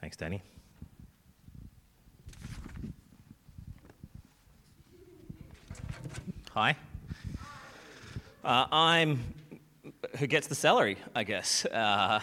Thanks, Danny. Hi. Uh, I'm who gets the salary, I guess, uh,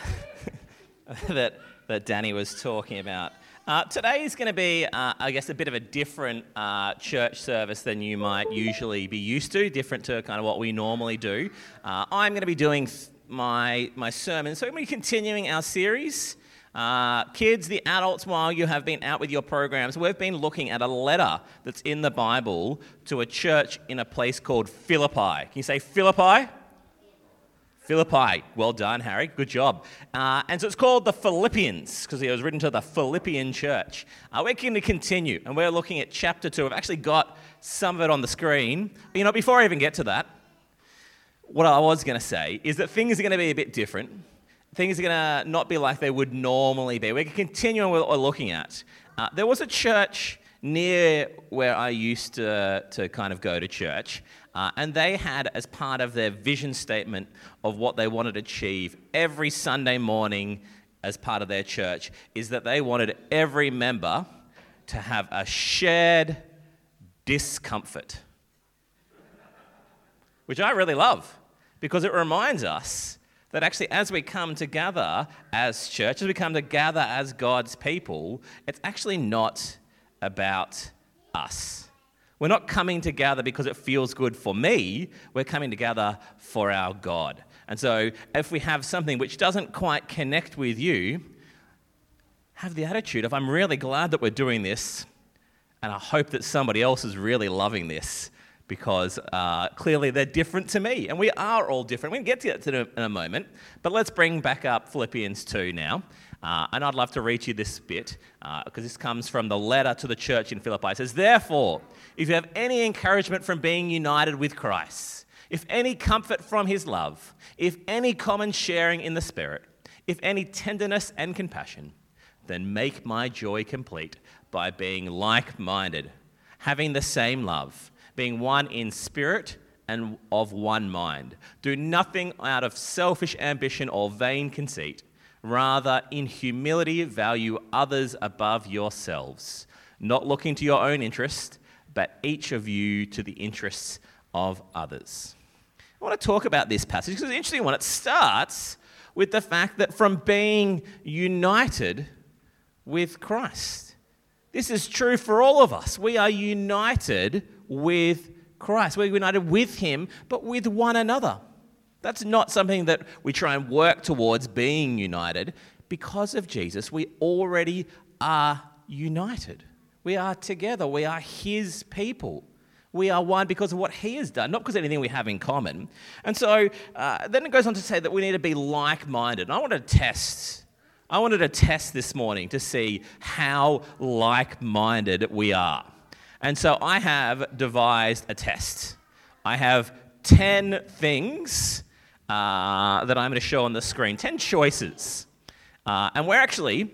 that, that Danny was talking about. Uh, today is going to be, uh, I guess, a bit of a different uh, church service than you might usually be used to, different to kind of what we normally do. Uh, I'm going to be doing th- my, my sermon, so we're going to be continuing our series. Uh, kids, the adults, while you have been out with your programs, we've been looking at a letter that's in the Bible to a church in a place called Philippi. Can you say Philippi? Philippi. Well done, Harry. Good job. Uh, and so it's called the Philippians because it was written to the Philippian church. Uh, we're going to continue and we're looking at chapter 2. I've actually got some of it on the screen. But, you know, before I even get to that, what I was going to say is that things are going to be a bit different. Things are going to not be like they would normally be. We're continue on what we're looking at. Uh, there was a church near where I used to, to kind of go to church. Uh, and they had, as part of their vision statement of what they wanted to achieve every Sunday morning as part of their church, is that they wanted every member to have a shared discomfort. Which I really love because it reminds us that actually, as we come together as church, as we come together as God's people, it's actually not about us. We're not coming together because it feels good for me. We're coming together for our God. And so, if we have something which doesn't quite connect with you, have the attitude of, I'm really glad that we're doing this, and I hope that somebody else is really loving this because uh, clearly they're different to me, and we are all different. We're get to that in a moment, but let's bring back up Philippians 2 now. Uh, and I'd love to read you this bit because uh, this comes from the letter to the church in Philippi. It says, Therefore, if you have any encouragement from being united with Christ, if any comfort from his love, if any common sharing in the Spirit, if any tenderness and compassion, then make my joy complete by being like minded, having the same love, being one in spirit and of one mind. Do nothing out of selfish ambition or vain conceit Rather, in humility, value others above yourselves, not looking to your own interest, but each of you to the interests of others. I want to talk about this passage because it's an interesting one. It starts with the fact that from being united with Christ. This is true for all of us. We are united with Christ. We're united with Him, but with one another. That's not something that we try and work towards being united. Because of Jesus, we already are united. We are together. We are His people. We are one because of what He has done, not because of anything we have in common. And so uh, then it goes on to say that we need to be like minded. I want to test. I wanted to test this morning to see how like minded we are. And so I have devised a test. I have 10 things uh, that I'm going to show on the screen 10 choices. Uh, and we're actually,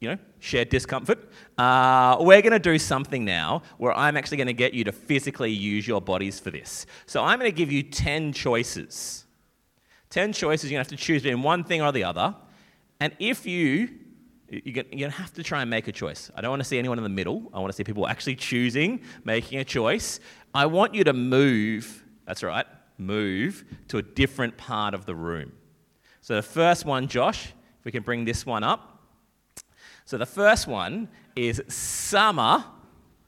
you know, shared discomfort. Uh, we're going to do something now where I'm actually going to get you to physically use your bodies for this. So I'm going to give you 10 choices. 10 choices, you're going to have to choose between one thing or the other. And if you, you're going to have to try and make a choice. I don't want to see anyone in the middle. I want to see people actually choosing, making a choice. I want you to move, that's right, move to a different part of the room. So, the first one, Josh, if we can bring this one up. So, the first one is summer,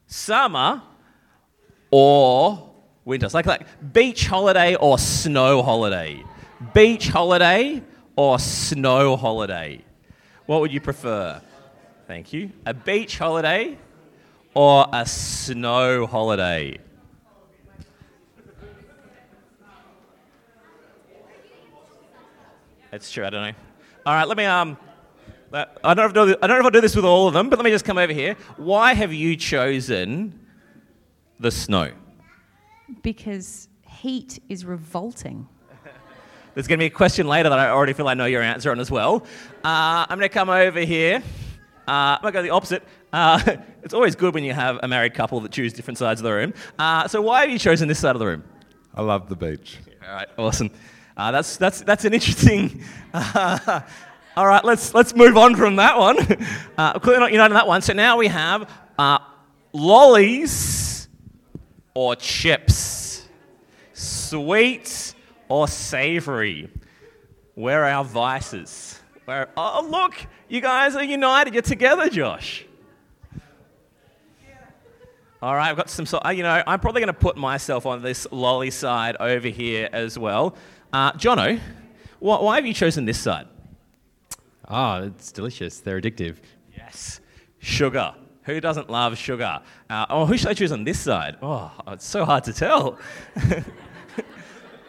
summer or winter. It's like, like beach holiday or snow holiday. Beach holiday or snow holiday. What would you prefer? Thank you. A beach holiday or a snow holiday? It's true. I don't know. All right, let me. Um, I don't, know if I don't know if I'll do this with all of them, but let me just come over here. Why have you chosen the snow? Because heat is revolting. There's going to be a question later that I already feel I know your answer on as well. Uh, I'm going to come over here. Uh, I'm going to go the opposite. Uh, it's always good when you have a married couple that choose different sides of the room. Uh, so why have you chosen this side of the room? I love the beach. All right, awesome. Uh, that's, that's, that's an interesting, uh, All right, let's, let's move on from that one. Uh, clearly not united on that one. So now we have uh, lollies or chips, sweet or savory. Where are our vices? Where, oh, look, you guys are united. You're together, Josh. All right, I've got some. So, uh, you know, I'm probably going to put myself on this lolly side over here as well. Uh, Jono, why, why have you chosen this side? Ah, it's delicious. They're addictive. Yes, sugar. Who doesn't love sugar? Uh, oh, who should I choose on this side? Oh, it's so hard to tell.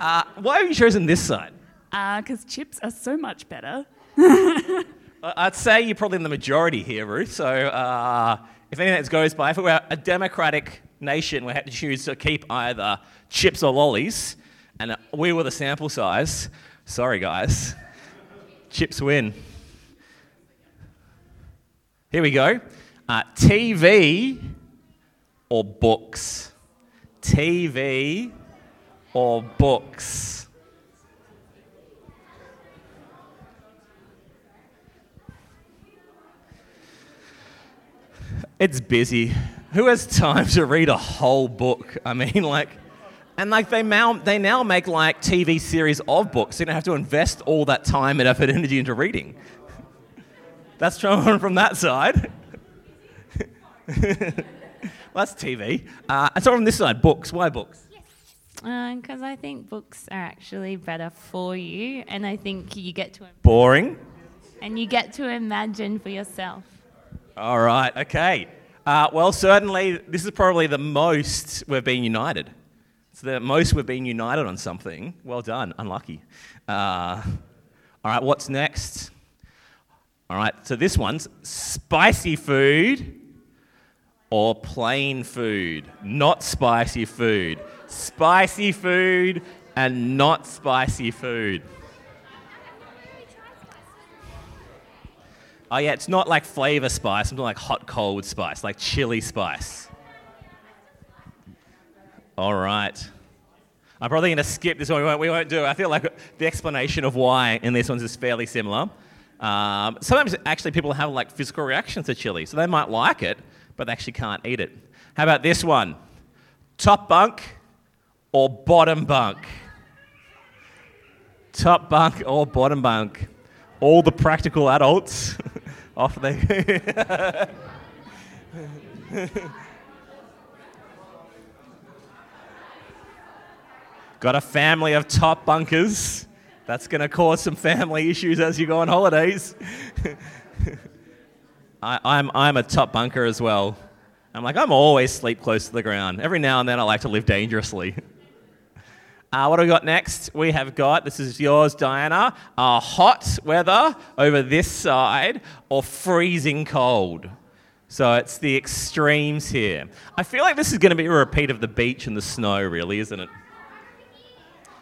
uh, why have you chosen this side? Because chips are so much better. I'd say you're probably in the majority here, Ruth. So uh, if anything that goes by, if we were a democratic nation, we had to choose to keep either chips or lollies, and uh, we were the sample size. Sorry, guys. Chips win. Here we go. Uh, TV or books? TV or books? It's busy. Who has time to read a whole book? I mean, like, and like they now they now make like TV series of books. You don't have to invest all that time and effort, energy into reading. That's from from that side. well, that's TV. Uh, and so from this side, books. Why books? Because I think books are actually better for you, and I think you get to Boring. and you get to imagine for yourself. All right. Okay. Uh, well, certainly this is probably the most we've been united. It's the most we've been united on something. Well done. Unlucky. Uh, all right. What's next? All right. So this one's spicy food or plain food, not spicy food. Spicy food and not spicy food. Oh yeah, it's not like flavor spice, something like hot cold spice, like chili spice. All right. I'm probably going to skip this one. We won't, we won't do it. I feel like the explanation of why in this one is fairly similar. Um, sometimes actually people have like physical reactions to chili, so they might like it, but they actually can't eat it. How about this one? Top bunk or bottom bunk? Top bunk or bottom bunk? All the practical adults off they. Got a family of top bunkers. That's going to cause some family issues as you go on holidays. I, I'm, I'm a top bunker as well. I'm like, I'm always sleep close to the ground. Every now and then I like to live dangerously. Uh, what do we got next? We have got, this is yours, Diana, uh, hot weather over this side or freezing cold. So it's the extremes here. I feel like this is going to be a repeat of the beach and the snow, really, isn't it?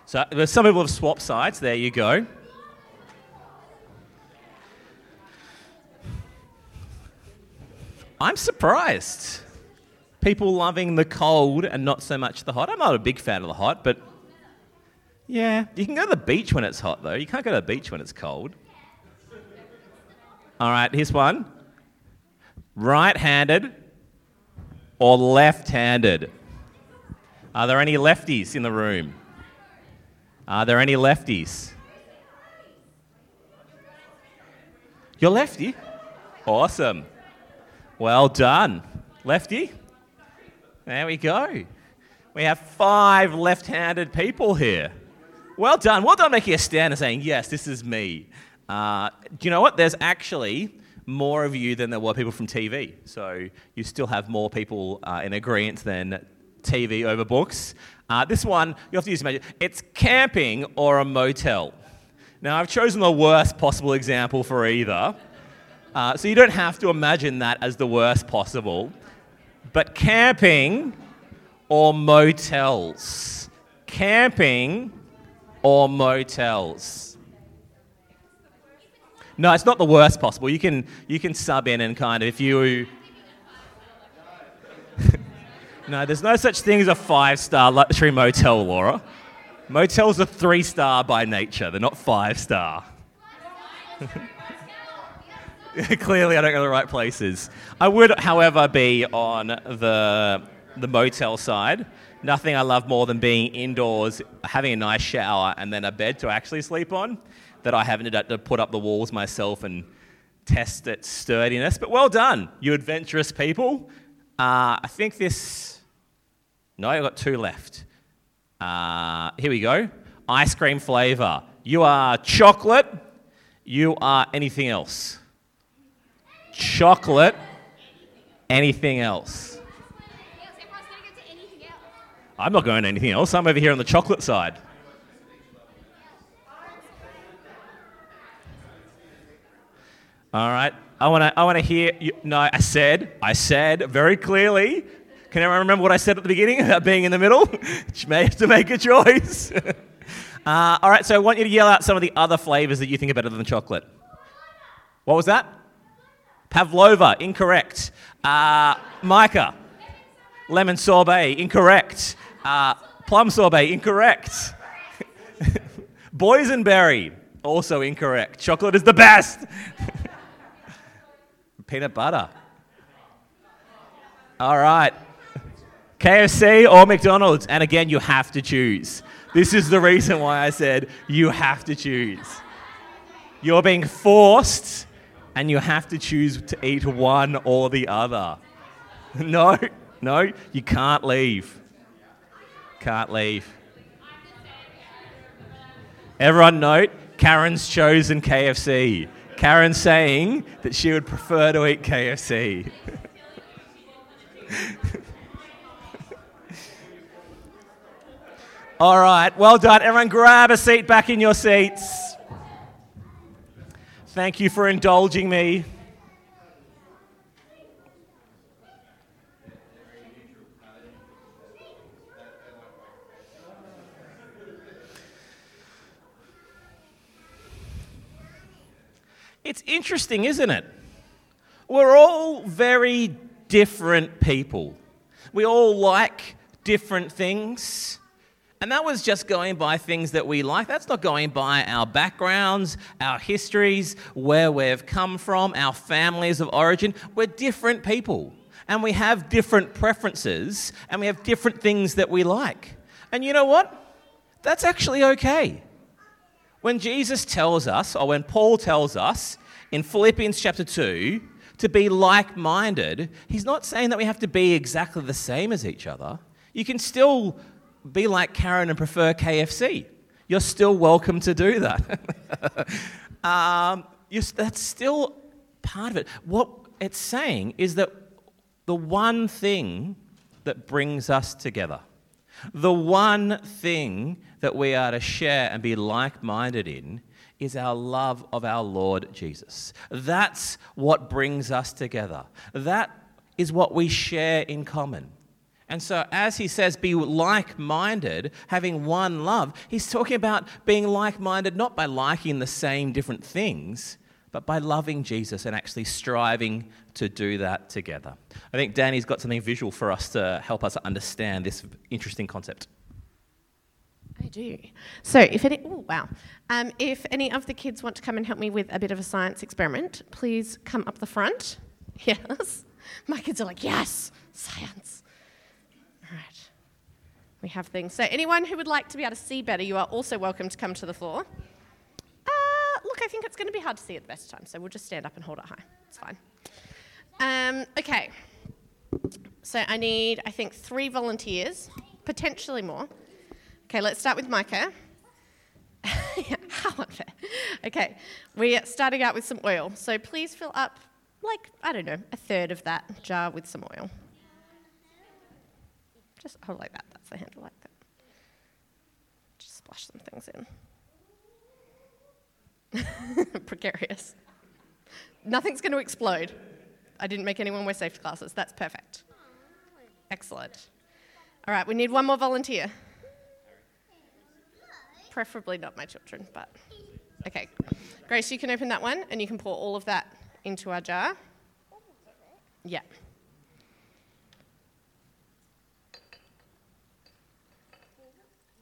So some people have swapped sides. There you go. I'm surprised. People loving the cold and not so much the hot. I'm not a big fan of the hot, but yeah, you can go to the beach when it's hot, though. You can't go to the beach when it's cold. All right, here's one right handed or left handed? Are there any lefties in the room? Are there any lefties? You're lefty? Awesome. Well done. Lefty? There we go. We have five left handed people here. Well done. Well done making a stand and saying, yes, this is me. Uh, do you know what? There's actually more of you than there were people from TV. So you still have more people uh, in agreement than TV over books. Uh, this one, you have to use magic. It's camping or a motel. Now, I've chosen the worst possible example for either. Uh, so you don't have to imagine that as the worst possible. But camping or motels? Camping or motels? No, it's not the worst possible. You can, you can sub in and kind of, if you. no, there's no such thing as a five star luxury motel, Laura. Motels are three star by nature, they're not five star. Clearly, I don't go to the right places. I would, however, be on the, the motel side. Nothing I love more than being indoors, having a nice shower, and then a bed to actually sleep on. That I haven't had to put up the walls myself and test its sturdiness. But well done, you adventurous people. Uh, I think this. No, I've got two left. Uh, here we go. Ice cream flavor. You are chocolate. You are anything else. Chocolate. Anything else. I'm not going to anything else. I'm over here on the chocolate side. All right. I want to I want to hear you. No, I said, I said very clearly. Can everyone remember what I said at the beginning about being in the middle? you may have to make a choice. uh, all right, so I want you to yell out some of the other flavors that you think are better than chocolate. What was that? Pavlova, incorrect. Uh, Micah, lemon sorbet, incorrect. Uh, plum sorbet, incorrect. Boysenberry, also incorrect. Chocolate is the best. Peanut butter. All right. KFC or McDonald's? And again, you have to choose. This is the reason why I said you have to choose. You're being forced, and you have to choose to eat one or the other. No, no, you can't leave. Can't leave. Everyone note, Karen's chosen KFC. Karen's saying that she would prefer to eat KFC. All right, well done. Everyone, grab a seat back in your seats. Thank you for indulging me. It's interesting, isn't it? We're all very different people. We all like different things. And that was just going by things that we like. That's not going by our backgrounds, our histories, where we've come from, our families of origin. We're different people. And we have different preferences, and we have different things that we like. And you know what? That's actually okay. When Jesus tells us, or when Paul tells us in Philippians chapter 2, to be like minded, he's not saying that we have to be exactly the same as each other. You can still be like Karen and prefer KFC. You're still welcome to do that. um, that's still part of it. What it's saying is that the one thing that brings us together, the one thing that we are to share and be like minded in, is our love of our Lord Jesus. That's what brings us together. That is what we share in common. And so, as he says, be like minded, having one love, he's talking about being like minded not by liking the same different things, but by loving Jesus and actually striving to do that together. I think Danny's got something visual for us to help us understand this interesting concept. I do. So, if any, oh wow, um, if any of the kids want to come and help me with a bit of a science experiment, please come up the front. Yes, my kids are like, yes, science. We have things. So, anyone who would like to be able to see better, you are also welcome to come to the floor. Uh, look, I think it's going to be hard to see at the best of times, so we'll just stand up and hold it high. It's fine. Um, okay. So I need, I think, three volunteers, potentially more. Okay, let's start with Micah. How unfair. Okay, we're starting out with some oil. So please fill up, like, I don't know, a third of that jar with some oil. Just hold like that. That's the handle, like that. Just splash some things in. Precarious. Nothing's going to explode. I didn't make anyone wear safety glasses. That's perfect. Excellent. All right, we need one more volunteer. Preferably not my children, but okay. Grace, you can open that one and you can pour all of that into our jar. Yeah.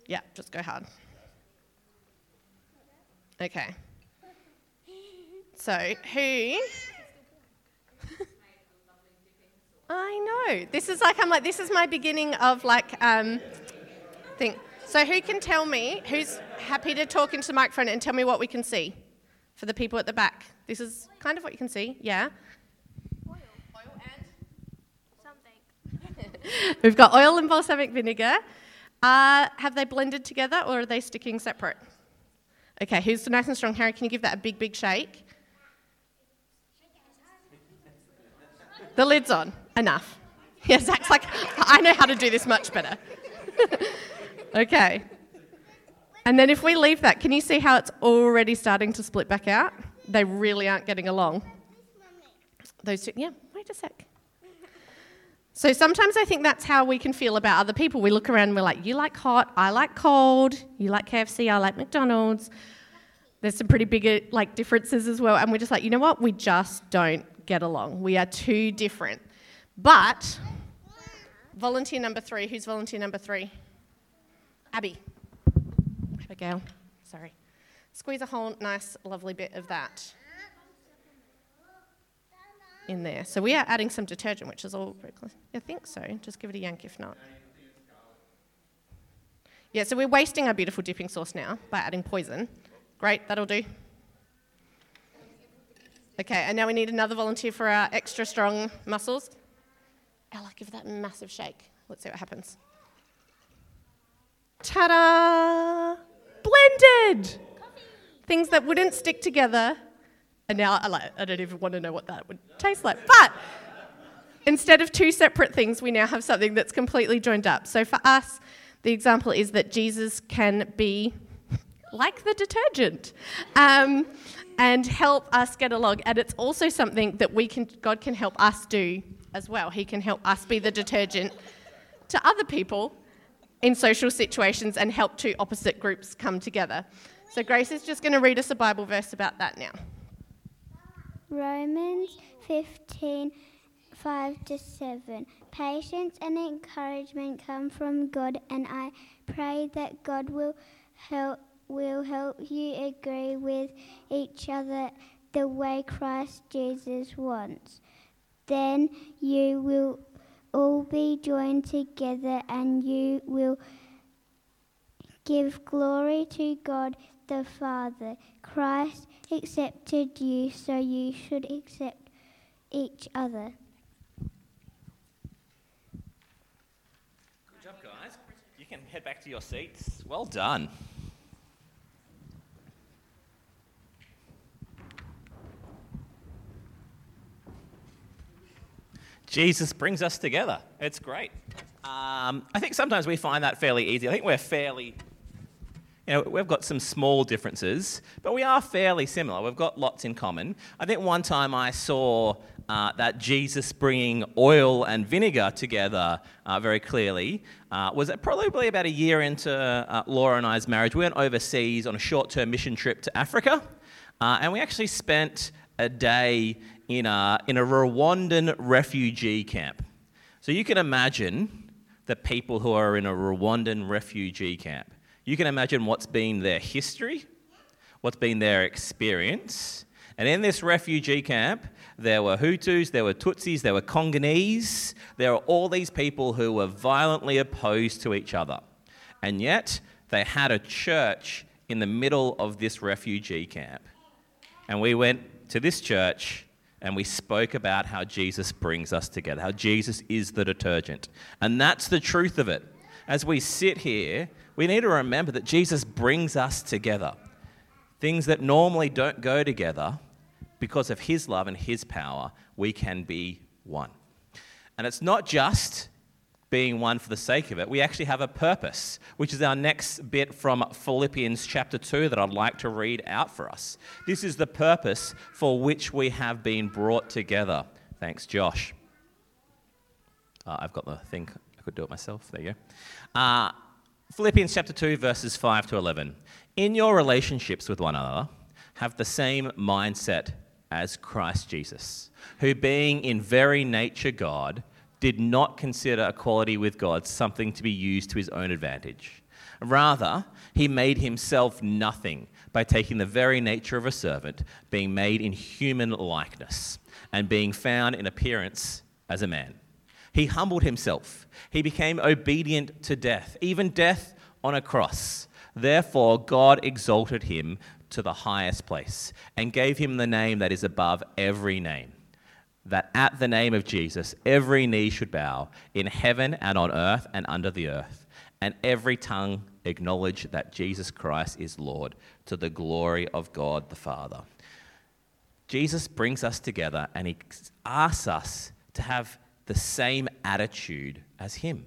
Yeah, just go hard. Okay. So, who? I know. This is like I'm like this is my beginning of like um thing. So who can tell me who's happy to talk into the microphone and tell me what we can see for the people at the back? This is kind of what you can see. Yeah. Oil. Oil and something. We've got oil and balsamic vinegar. Uh, have they blended together or are they sticking separate? Okay, who's nice and strong? Harry, can you give that a big, big shake? The lid's on. Enough. Yeah, Zach's like, I know how to do this much better. okay. And then if we leave that, can you see how it's already starting to split back out? They really aren't getting along. Those two, yeah, wait a sec. So sometimes I think that's how we can feel about other people. We look around and we're like, you like hot, I like cold, you like KFC, I like McDonald's. There's some pretty big like differences as well. And we're just like, you know what? We just don't get along. We are too different. But volunteer number three, who's volunteer number three? Abby. Abigail. Sorry. Squeeze a whole nice, lovely bit of that in there. So we are adding some detergent, which is all very close. I think so. Just give it a yank if not. Yeah, so we're wasting our beautiful dipping sauce now by adding poison. Great, that'll do. Okay, and now we need another volunteer for our extra strong muscles. Ella, give that massive shake. Let's see what happens. Ta da! Blended! Things that wouldn't stick together. And now I, like, I don't even want to know what that would taste like. But instead of two separate things, we now have something that's completely joined up. So for us, the example is that Jesus can be like the detergent um, and help us get along. And it's also something that we can, God can help us do as well. He can help us be the detergent to other people in social situations and help two opposite groups come together. So Grace is just going to read us a Bible verse about that now. Romans 15 5 to 7. Patience and encouragement come from God, and I pray that God will help, will help you agree with each other the way Christ Jesus wants. Then you will all be joined together, and you will give glory to God the Father. Christ accepted you, so you should accept each other. Good job, guys. You can head back to your seats. Well done. Jesus brings us together. It's great. Um, I think sometimes we find that fairly easy. I think we're fairly, you know, we've got some small differences, but we are fairly similar. We've got lots in common. I think one time I saw uh, that Jesus bringing oil and vinegar together uh, very clearly uh, was probably about a year into uh, Laura and I's marriage. We went overseas on a short term mission trip to Africa, uh, and we actually spent a day in a, in a Rwandan refugee camp. So you can imagine the people who are in a Rwandan refugee camp. You can imagine what's been their history, what's been their experience. And in this refugee camp, there were Hutus, there were Tutsis, there were Congolese, there were all these people who were violently opposed to each other. And yet, they had a church in the middle of this refugee camp. And we went to this church and we spoke about how Jesus brings us together, how Jesus is the detergent. And that's the truth of it. As we sit here, we need to remember that Jesus brings us together. Things that normally don't go together, because of his love and his power, we can be one. And it's not just being one for the sake of it. We actually have a purpose, which is our next bit from Philippians chapter 2 that I'd like to read out for us. This is the purpose for which we have been brought together. Thanks, Josh. Uh, I've got the thing, I could do it myself. There you go. Uh, Philippians chapter 2, verses 5 to 11. In your relationships with one another, have the same mindset as Christ Jesus, who, being in very nature God, did not consider equality with God something to be used to his own advantage. Rather, he made himself nothing by taking the very nature of a servant, being made in human likeness, and being found in appearance as a man. He humbled himself. He became obedient to death, even death on a cross. Therefore, God exalted him to the highest place and gave him the name that is above every name. That at the name of Jesus, every knee should bow in heaven and on earth and under the earth, and every tongue acknowledge that Jesus Christ is Lord to the glory of God the Father. Jesus brings us together and he asks us to have the same attitude as him.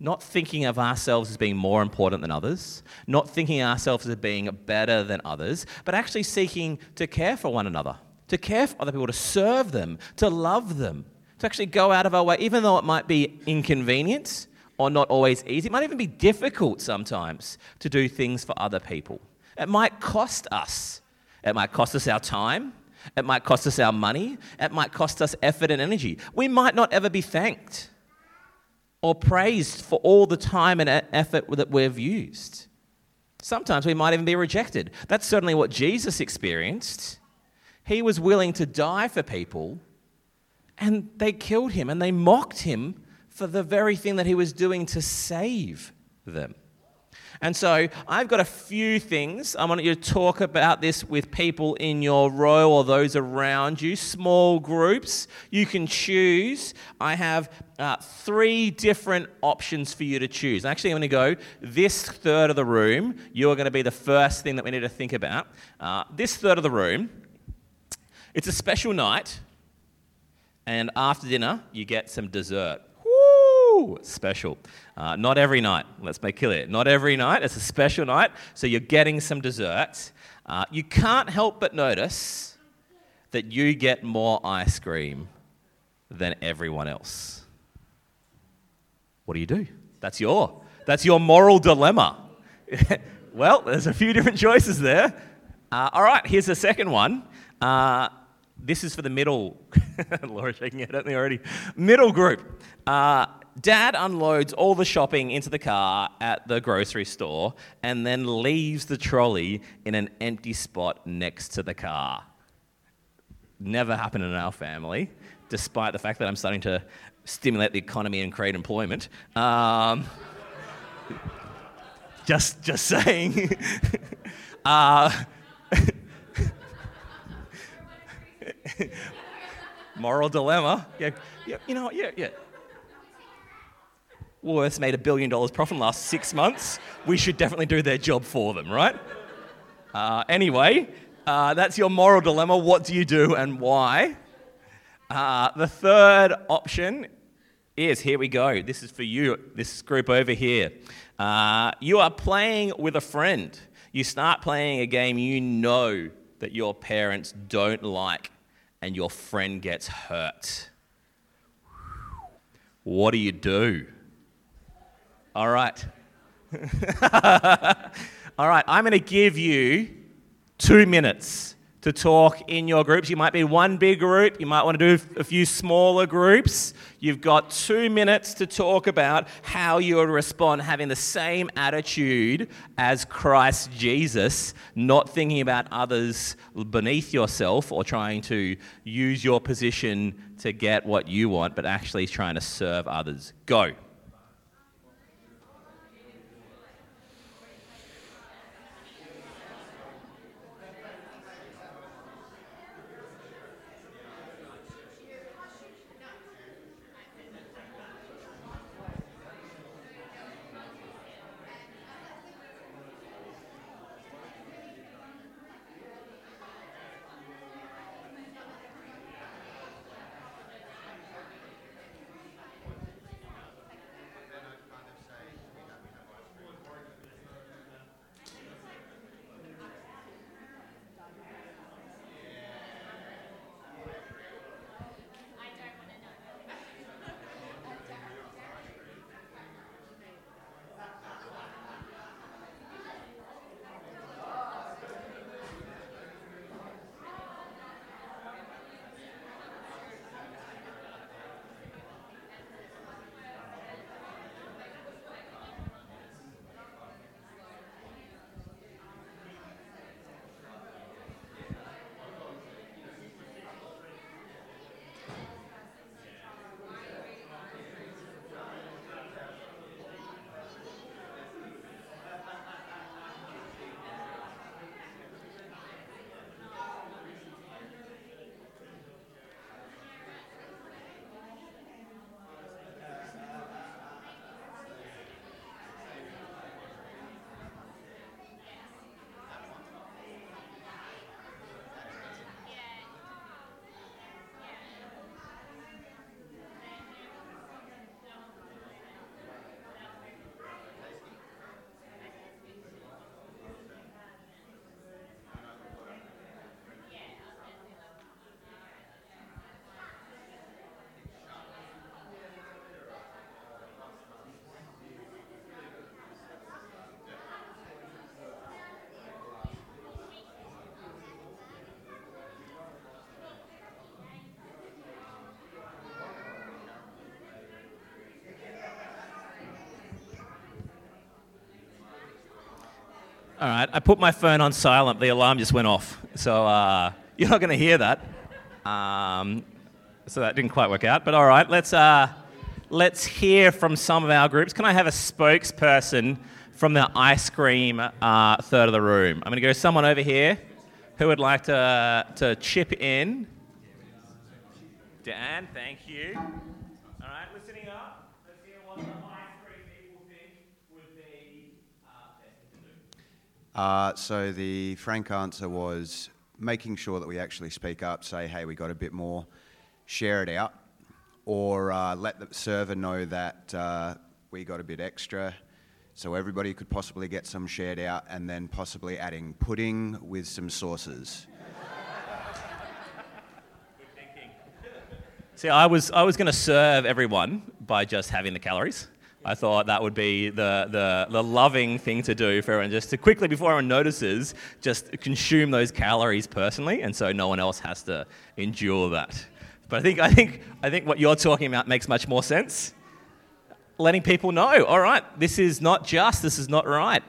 Not thinking of ourselves as being more important than others, not thinking ourselves as being better than others, but actually seeking to care for one another, to care for other people, to serve them, to love them, to actually go out of our way, even though it might be inconvenient or not always easy. It might even be difficult sometimes to do things for other people. It might cost us. It might cost us our time. It might cost us our money. It might cost us effort and energy. We might not ever be thanked or praised for all the time and effort that we've used. Sometimes we might even be rejected. That's certainly what Jesus experienced. He was willing to die for people, and they killed him and they mocked him for the very thing that he was doing to save them. And so I've got a few things. I want you to talk about this with people in your row or those around you, small groups. You can choose. I have uh, three different options for you to choose. Actually, I'm going to go this third of the room. You are going to be the first thing that we need to think about. Uh, this third of the room, it's a special night, and after dinner, you get some dessert. Special. Uh, not every night. Let's make clear. Not every night. It's a special night, so you're getting some dessert. Uh, you can't help but notice that you get more ice cream than everyone else. What do you do? That's your that's your moral dilemma. well, there's a few different choices there. Uh, all right, here's the second one. Uh, this is for the middle. Laura shaking her head at me already. Middle group. Uh, Dad unloads all the shopping into the car at the grocery store and then leaves the trolley in an empty spot next to the car. Never happened in our family, despite the fact that I'm starting to stimulate the economy and create employment. Um, just, just saying. uh, moral dilemma. Yeah, yeah, you know, yeah, yeah. Woolworths made a billion dollars profit in the last six months. We should definitely do their job for them, right? Uh, anyway, uh, that's your moral dilemma. What do you do and why? Uh, the third option is here we go. This is for you, this group over here. Uh, you are playing with a friend. You start playing a game you know that your parents don't like, and your friend gets hurt. What do you do? All right. All right, I'm going to give you two minutes to talk in your groups. You might be one big group, you might want to do a few smaller groups. You've got two minutes to talk about how you would respond, having the same attitude as Christ Jesus, not thinking about others beneath yourself or trying to use your position to get what you want, but actually trying to serve others. Go. All right, I put my phone on silent. The alarm just went off. So uh, you're not going to hear that. Um, so that didn't quite work out. But all right, let's, uh, let's hear from some of our groups. Can I have a spokesperson from the ice cream uh, third of the room? I'm going to go to someone over here who would like to, to chip in. Dan, thank you. All right, listening up. Let's hear what the ice cream people think would be uh, best thing to do. Uh, so the frank answer was making sure that we actually speak up, say, hey, we got a bit more, share it out, or uh, let the server know that uh, we got a bit extra, so everybody could possibly get some shared out, and then possibly adding pudding with some sauces. See, I was, I was going to serve everyone by just having the calories. I thought that would be the, the, the loving thing to do for everyone, just to quickly, before everyone notices, just consume those calories personally, and so no one else has to endure that. But I think, I think, I think what you're talking about makes much more sense. Letting people know, all right, this is not just, this is not right.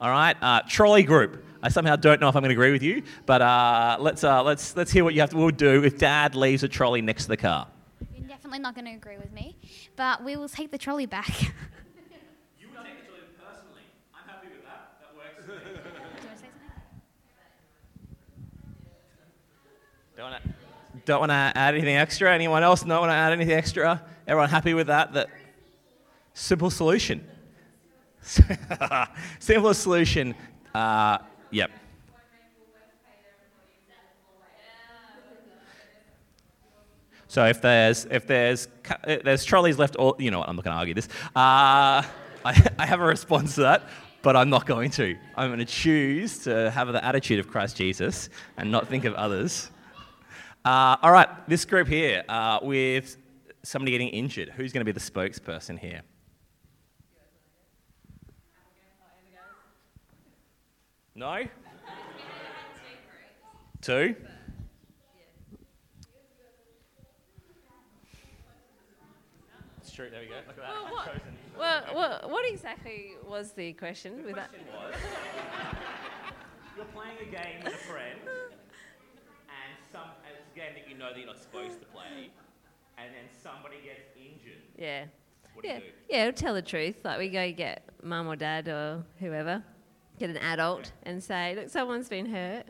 All right, uh, trolley group. I somehow don't know if I'm going to agree with you, but uh, let's, uh, let's, let's hear what you have to we'll do if dad leaves a trolley next to the car. You're definitely not going to agree with me, but we will take the trolley back. You will take the trolley personally. I'm happy with that. That works for me. you want to say something? Don't want to, don't want to add anything extra. Anyone else not want to add anything extra? Everyone happy with that? That simple solution. simple solution. Uh, yep. So if there's if there's if there's trolleys left, or you know what, I'm not going to argue this. Uh, I, I have a response to that, but I'm not going to. I'm going to choose to have the attitude of Christ Jesus and not think of others. Uh, all right, this group here uh, with somebody getting injured. Who's going to be the spokesperson here? No? Two? True, there we go. Look at that. Well, what-. Well, well, what exactly was the question with that? was you're playing a game with a friend, and some and it's a game that you know that you're not supposed to play, and then somebody gets injured. Yeah. What do yeah. you do? Yeah, tell the truth. Like we go get mum or dad or whoever, get an adult and say, look, someone's been hurt.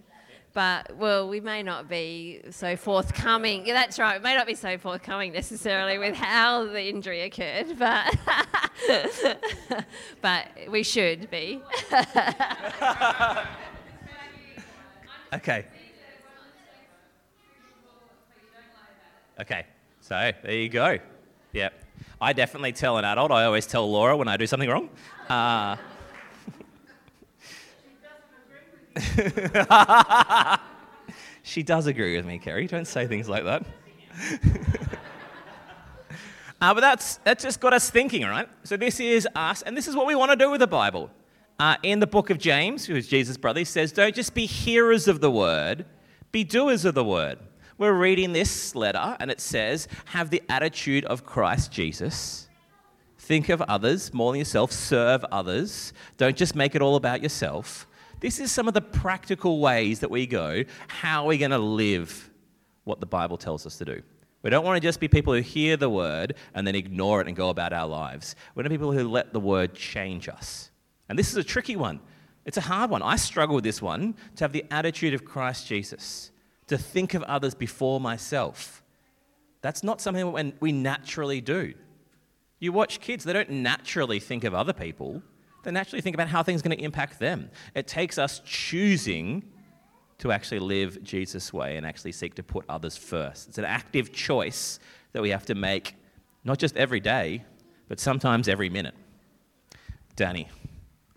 But well, we may not be so forthcoming. Yeah, that's right. We may not be so forthcoming necessarily with how the injury occurred, but but we should be. Okay. Okay. So there you go. Yep. I definitely tell an adult. I always tell Laura when I do something wrong. Uh, she does agree with me, Kerry. Don't say things like that. Uh, but that's, that just got us thinking, all right? So this is us, and this is what we want to do with the Bible. Uh, in the book of James, who is Jesus' brother, he says, Don't just be hearers of the word, be doers of the word. We're reading this letter, and it says, Have the attitude of Christ Jesus. Think of others more than yourself, serve others. Don't just make it all about yourself. This is some of the practical ways that we go. How are we going to live what the Bible tells us to do? We don't want to just be people who hear the word and then ignore it and go about our lives. We want to be people who let the word change us. And this is a tricky one. It's a hard one. I struggle with this one to have the attitude of Christ Jesus, to think of others before myself. That's not something we naturally do. You watch kids, they don't naturally think of other people, they naturally think about how things are going to impact them. It takes us choosing to actually live Jesus' way and actually seek to put others first. It's an active choice that we have to make, not just every day, but sometimes every minute. Danny,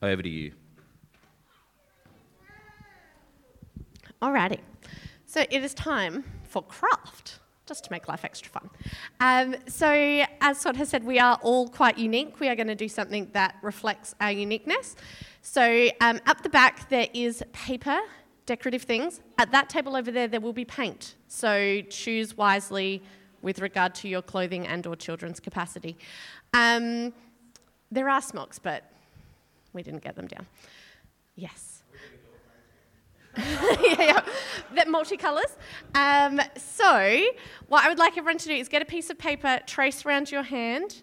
over to you. Alrighty. So it is time for craft, just to make life extra fun. Um, so, as Todd has said, we are all quite unique. We are going to do something that reflects our uniqueness. So, um, up the back, there is paper, decorative things. At that table over there, there will be paint. So, choose wisely with regard to your clothing and/or children's capacity. Um, there are smocks, but we didn't get them down. Yes. yeah, yeah, that multicolours. Um, so, what I would like everyone to do is get a piece of paper, trace around your hand,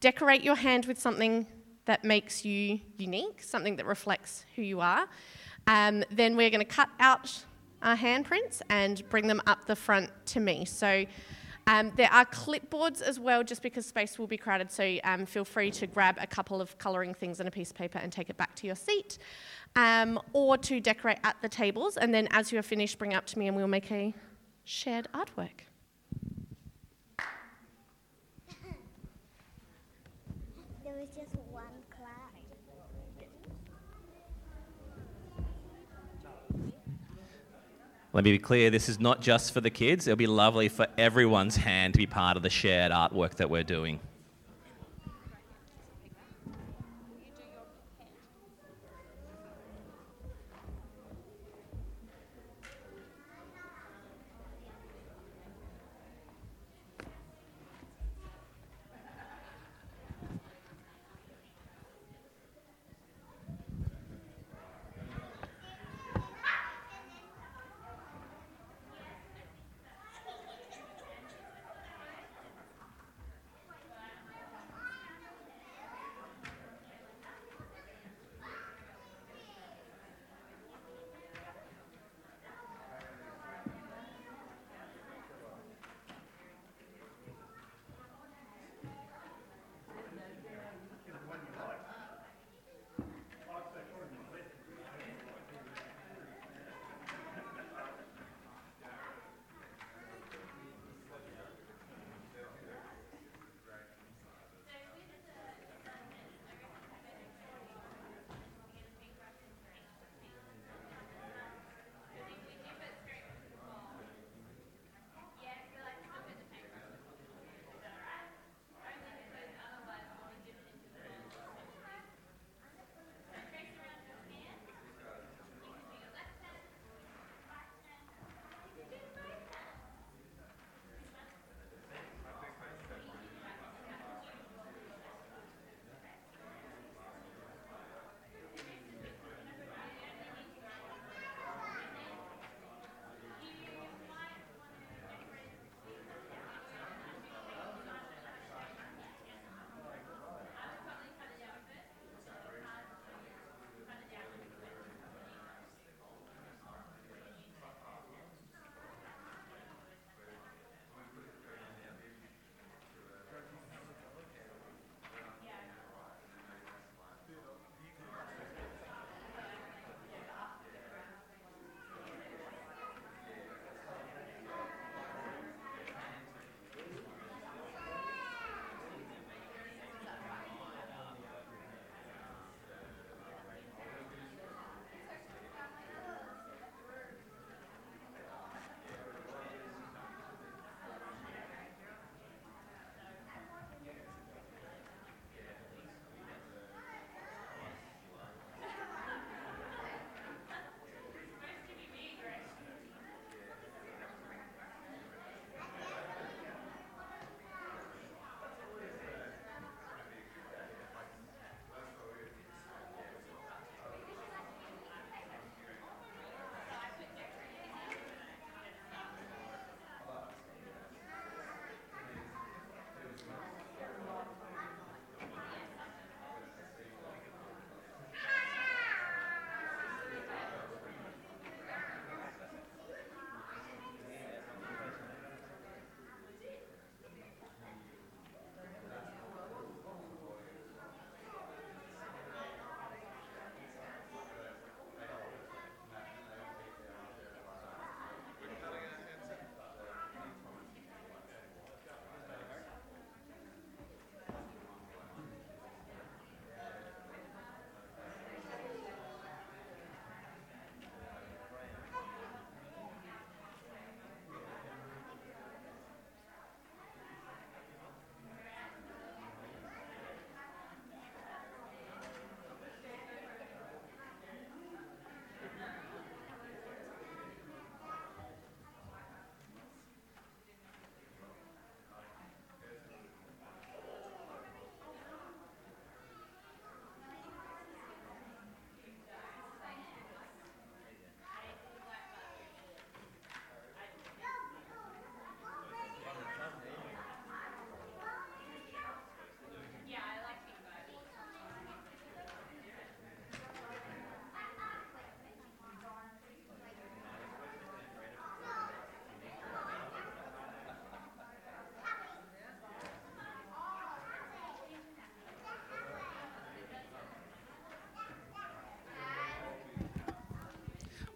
decorate your hand with something that makes you unique, something that reflects who you are. Um, then we're going to cut out our handprints and bring them up the front to me. So, um, there are clipboards as well, just because space will be crowded. So, um, feel free to grab a couple of colouring things and a piece of paper and take it back to your seat um, or to decorate at the tables. And then as you are finished, bring it up to me and we'll make a shared artwork. There was just one clap. Let me be clear this is not just for the kids. It'll be lovely for everyone's hand to be part of the shared artwork that we're doing.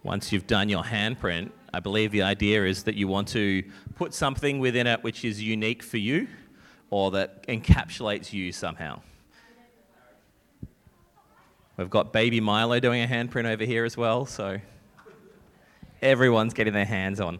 Once you've done your handprint, I believe the idea is that you want to put something within it which is unique for you or that encapsulates you somehow. We've got baby Milo doing a handprint over here as well, so everyone's getting their hands on.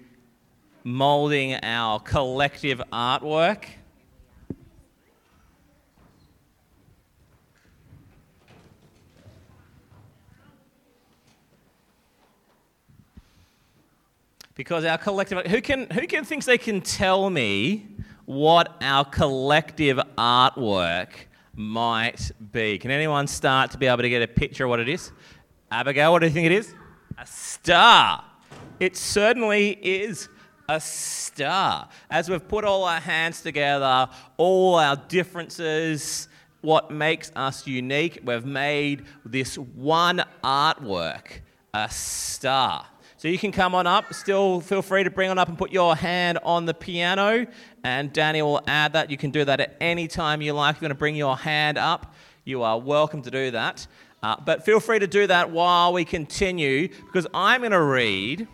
molding our collective artwork. Because our collective, who can, who can thinks they can tell me what our collective artwork might be? Can anyone start to be able to get a picture of what it is? Abigail, what do you think it is? A star. It certainly is a star. As we've put all our hands together, all our differences, what makes us unique, we've made this one artwork a star. So you can come on up. Still feel free to bring on up and put your hand on the piano, and Danny will add that. You can do that at any time you like. If you're going to bring your hand up, you are welcome to do that. Uh, but feel free to do that while we continue, because I'm going to read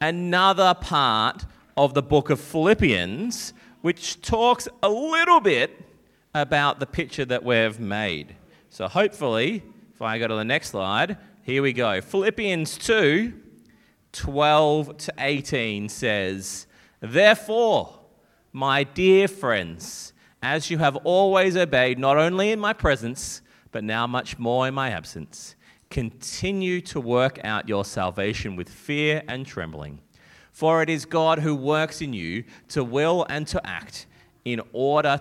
another part of the book of Philippians, which talks a little bit about the picture that we've made. So hopefully, if I go to the next slide, here we go. Philippians 2 12 to 18 says, Therefore, my dear friends, as you have always obeyed, not only in my presence, but now much more in my absence, continue to work out your salvation with fear and trembling. For it is God who works in you to will and to act in order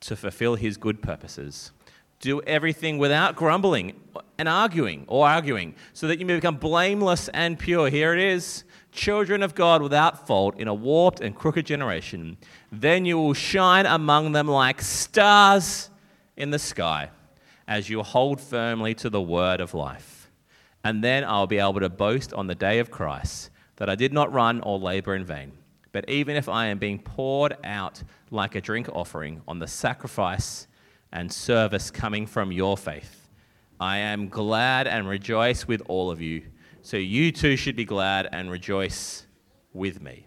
to fulfill his good purposes. Do everything without grumbling and arguing or arguing, so that you may become blameless and pure. Here it is children of God without fault in a warped and crooked generation. Then you will shine among them like stars in the sky as you hold firmly to the word of life. And then I'll be able to boast on the day of Christ that I did not run or labor in vain. But even if I am being poured out like a drink offering on the sacrifice and service coming from your faith. I am glad and rejoice with all of you. So you too should be glad and rejoice with me.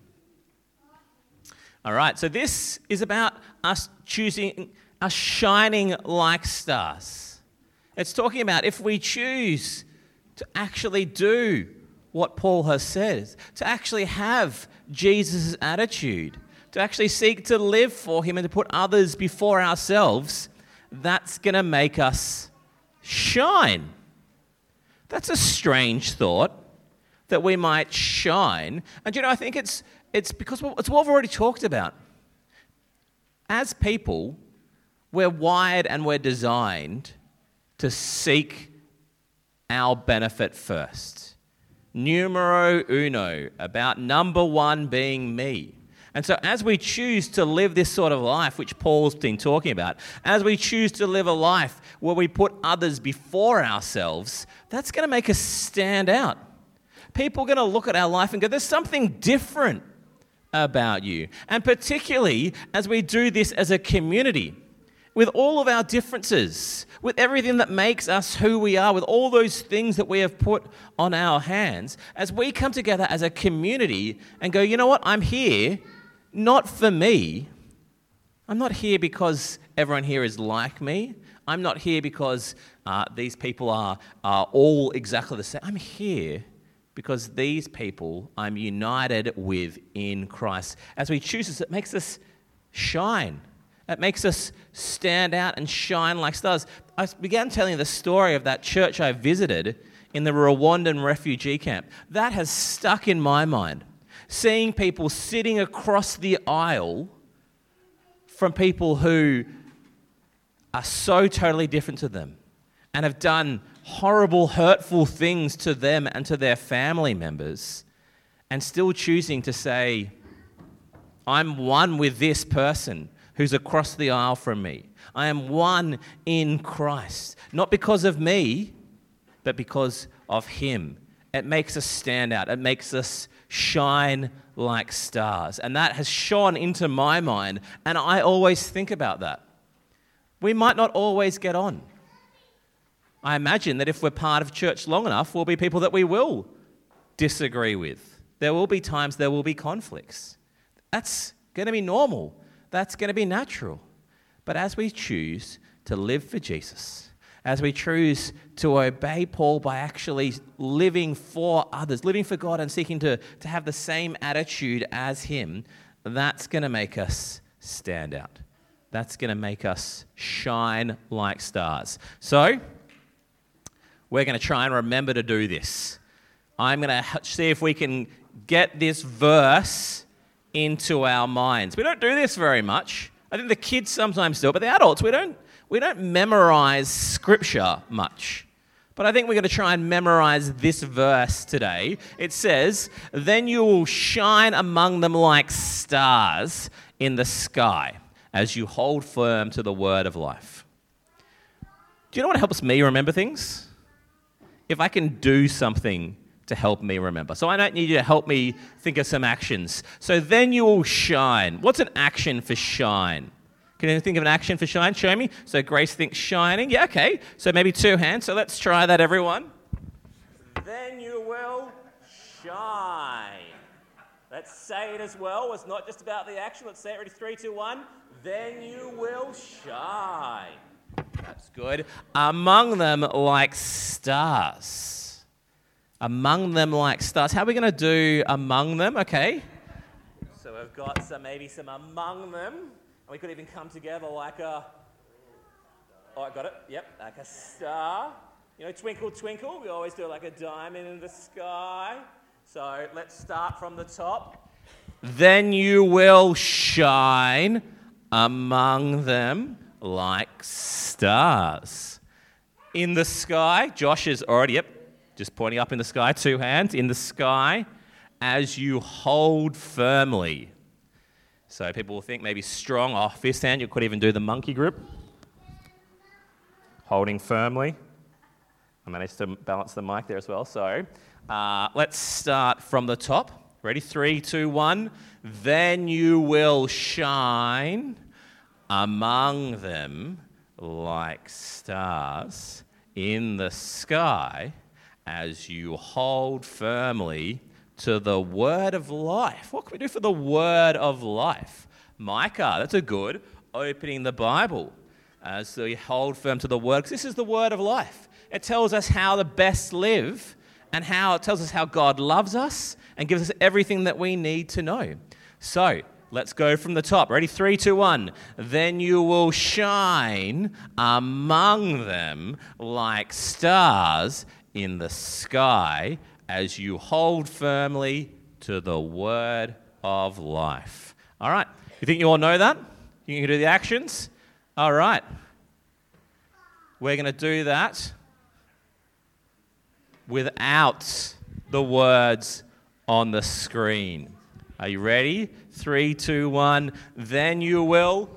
All right, so this is about us choosing, us shining like stars. It's talking about if we choose to actually do what Paul has said, to actually have Jesus' attitude, to actually seek to live for him and to put others before ourselves, that's going to make us shine. That's a strange thought that we might shine. And you know, I think it's, it's because it's what we've already talked about. As people, we're wired and we're designed to seek our benefit first. Numero uno, about number one being me. And so, as we choose to live this sort of life, which Paul's been talking about, as we choose to live a life where we put others before ourselves, that's going to make us stand out. People are going to look at our life and go, there's something different about you. And particularly as we do this as a community, with all of our differences, with everything that makes us who we are, with all those things that we have put on our hands, as we come together as a community and go, you know what, I'm here not for me. I'm not here because everyone here is like me. I'm not here because uh, these people are, are all exactly the same. I'm here because these people I'm united with in Christ. As we choose this, it makes us shine. It makes us stand out and shine like stars. I began telling the story of that church I visited in the Rwandan refugee camp. That has stuck in my mind seeing people sitting across the aisle from people who are so totally different to them and have done horrible, hurtful things to them and to their family members, and still choosing to say, I'm one with this person who's across the aisle from me. I am one in Christ. Not because of me, but because of Him. It makes us stand out, it makes us shine like stars. And that has shone into my mind, and I always think about that. We might not always get on. I imagine that if we're part of church long enough, we'll be people that we will disagree with. There will be times there will be conflicts. That's going to be normal, that's going to be natural. But as we choose to live for Jesus, as we choose to obey Paul by actually living for others, living for God, and seeking to, to have the same attitude as Him, that's going to make us stand out. That's going to make us shine like stars. So, we're going to try and remember to do this. I'm going to see if we can get this verse into our minds. We don't do this very much. I think the kids sometimes do it, but the adults, we don't, we don't memorize scripture much. But I think we're going to try and memorize this verse today. It says, Then you will shine among them like stars in the sky as you hold firm to the word of life. Do you know what helps me remember things? If I can do something to help me remember. So I don't need you to help me think of some actions. So then you will shine. What's an action for shine? Can you think of an action for shine? Show me. So Grace thinks shining. Yeah, okay. So maybe two hands. So let's try that, everyone. Then you will shine. Let's say it as well. It's not just about the action. Let's say it ready. Three, two, one. Then you will shine. That's good. Among them like stars. Among them like stars. How are we going to do among them? Okay. So we've got some maybe some among them. And we could even come together like a. Oh, I got it. Yep, like a star. You know, twinkle, twinkle. We always do like a diamond in the sky. So let's start from the top. Then you will shine among them like stars. In the sky, Josh is already, yep, just pointing up in the sky, two hands, in the sky, as you hold firmly. So people will think maybe strong, oh, fist hand, you could even do the monkey grip. Holding firmly. I managed to balance the mic there as well. So uh, let's start from the top. Ready? Three, two, one. Then you will shine among them like stars in the sky as you hold firmly to the word of life. What can we do for the word of life? Micah, that's a good opening the Bible uh, as we hold firm to the word, this is the word of life. It tells us how to best live and how it tells us how God loves us and gives us everything that we need to know. So, Let's go from the top. Ready? Three, two, one. Then you will shine among them like stars in the sky as you hold firmly to the word of life. All right. You think you all know that? You can do the actions? All right. We're going to do that without the words on the screen. Are you ready? Three, two, one. Then you will.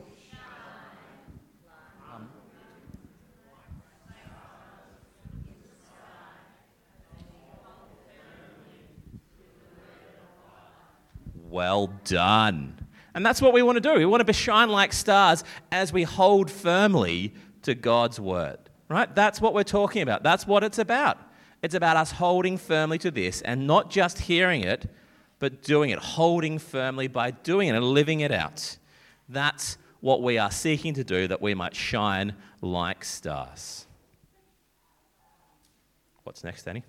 Well done. And that's what we want to do. We want to shine like stars as we hold firmly to God's word. Right? That's what we're talking about. That's what it's about. It's about us holding firmly to this and not just hearing it, but doing it, holding firmly by doing it and living it out. That's what we are seeking to do that we might shine like stars. What's next, Danny?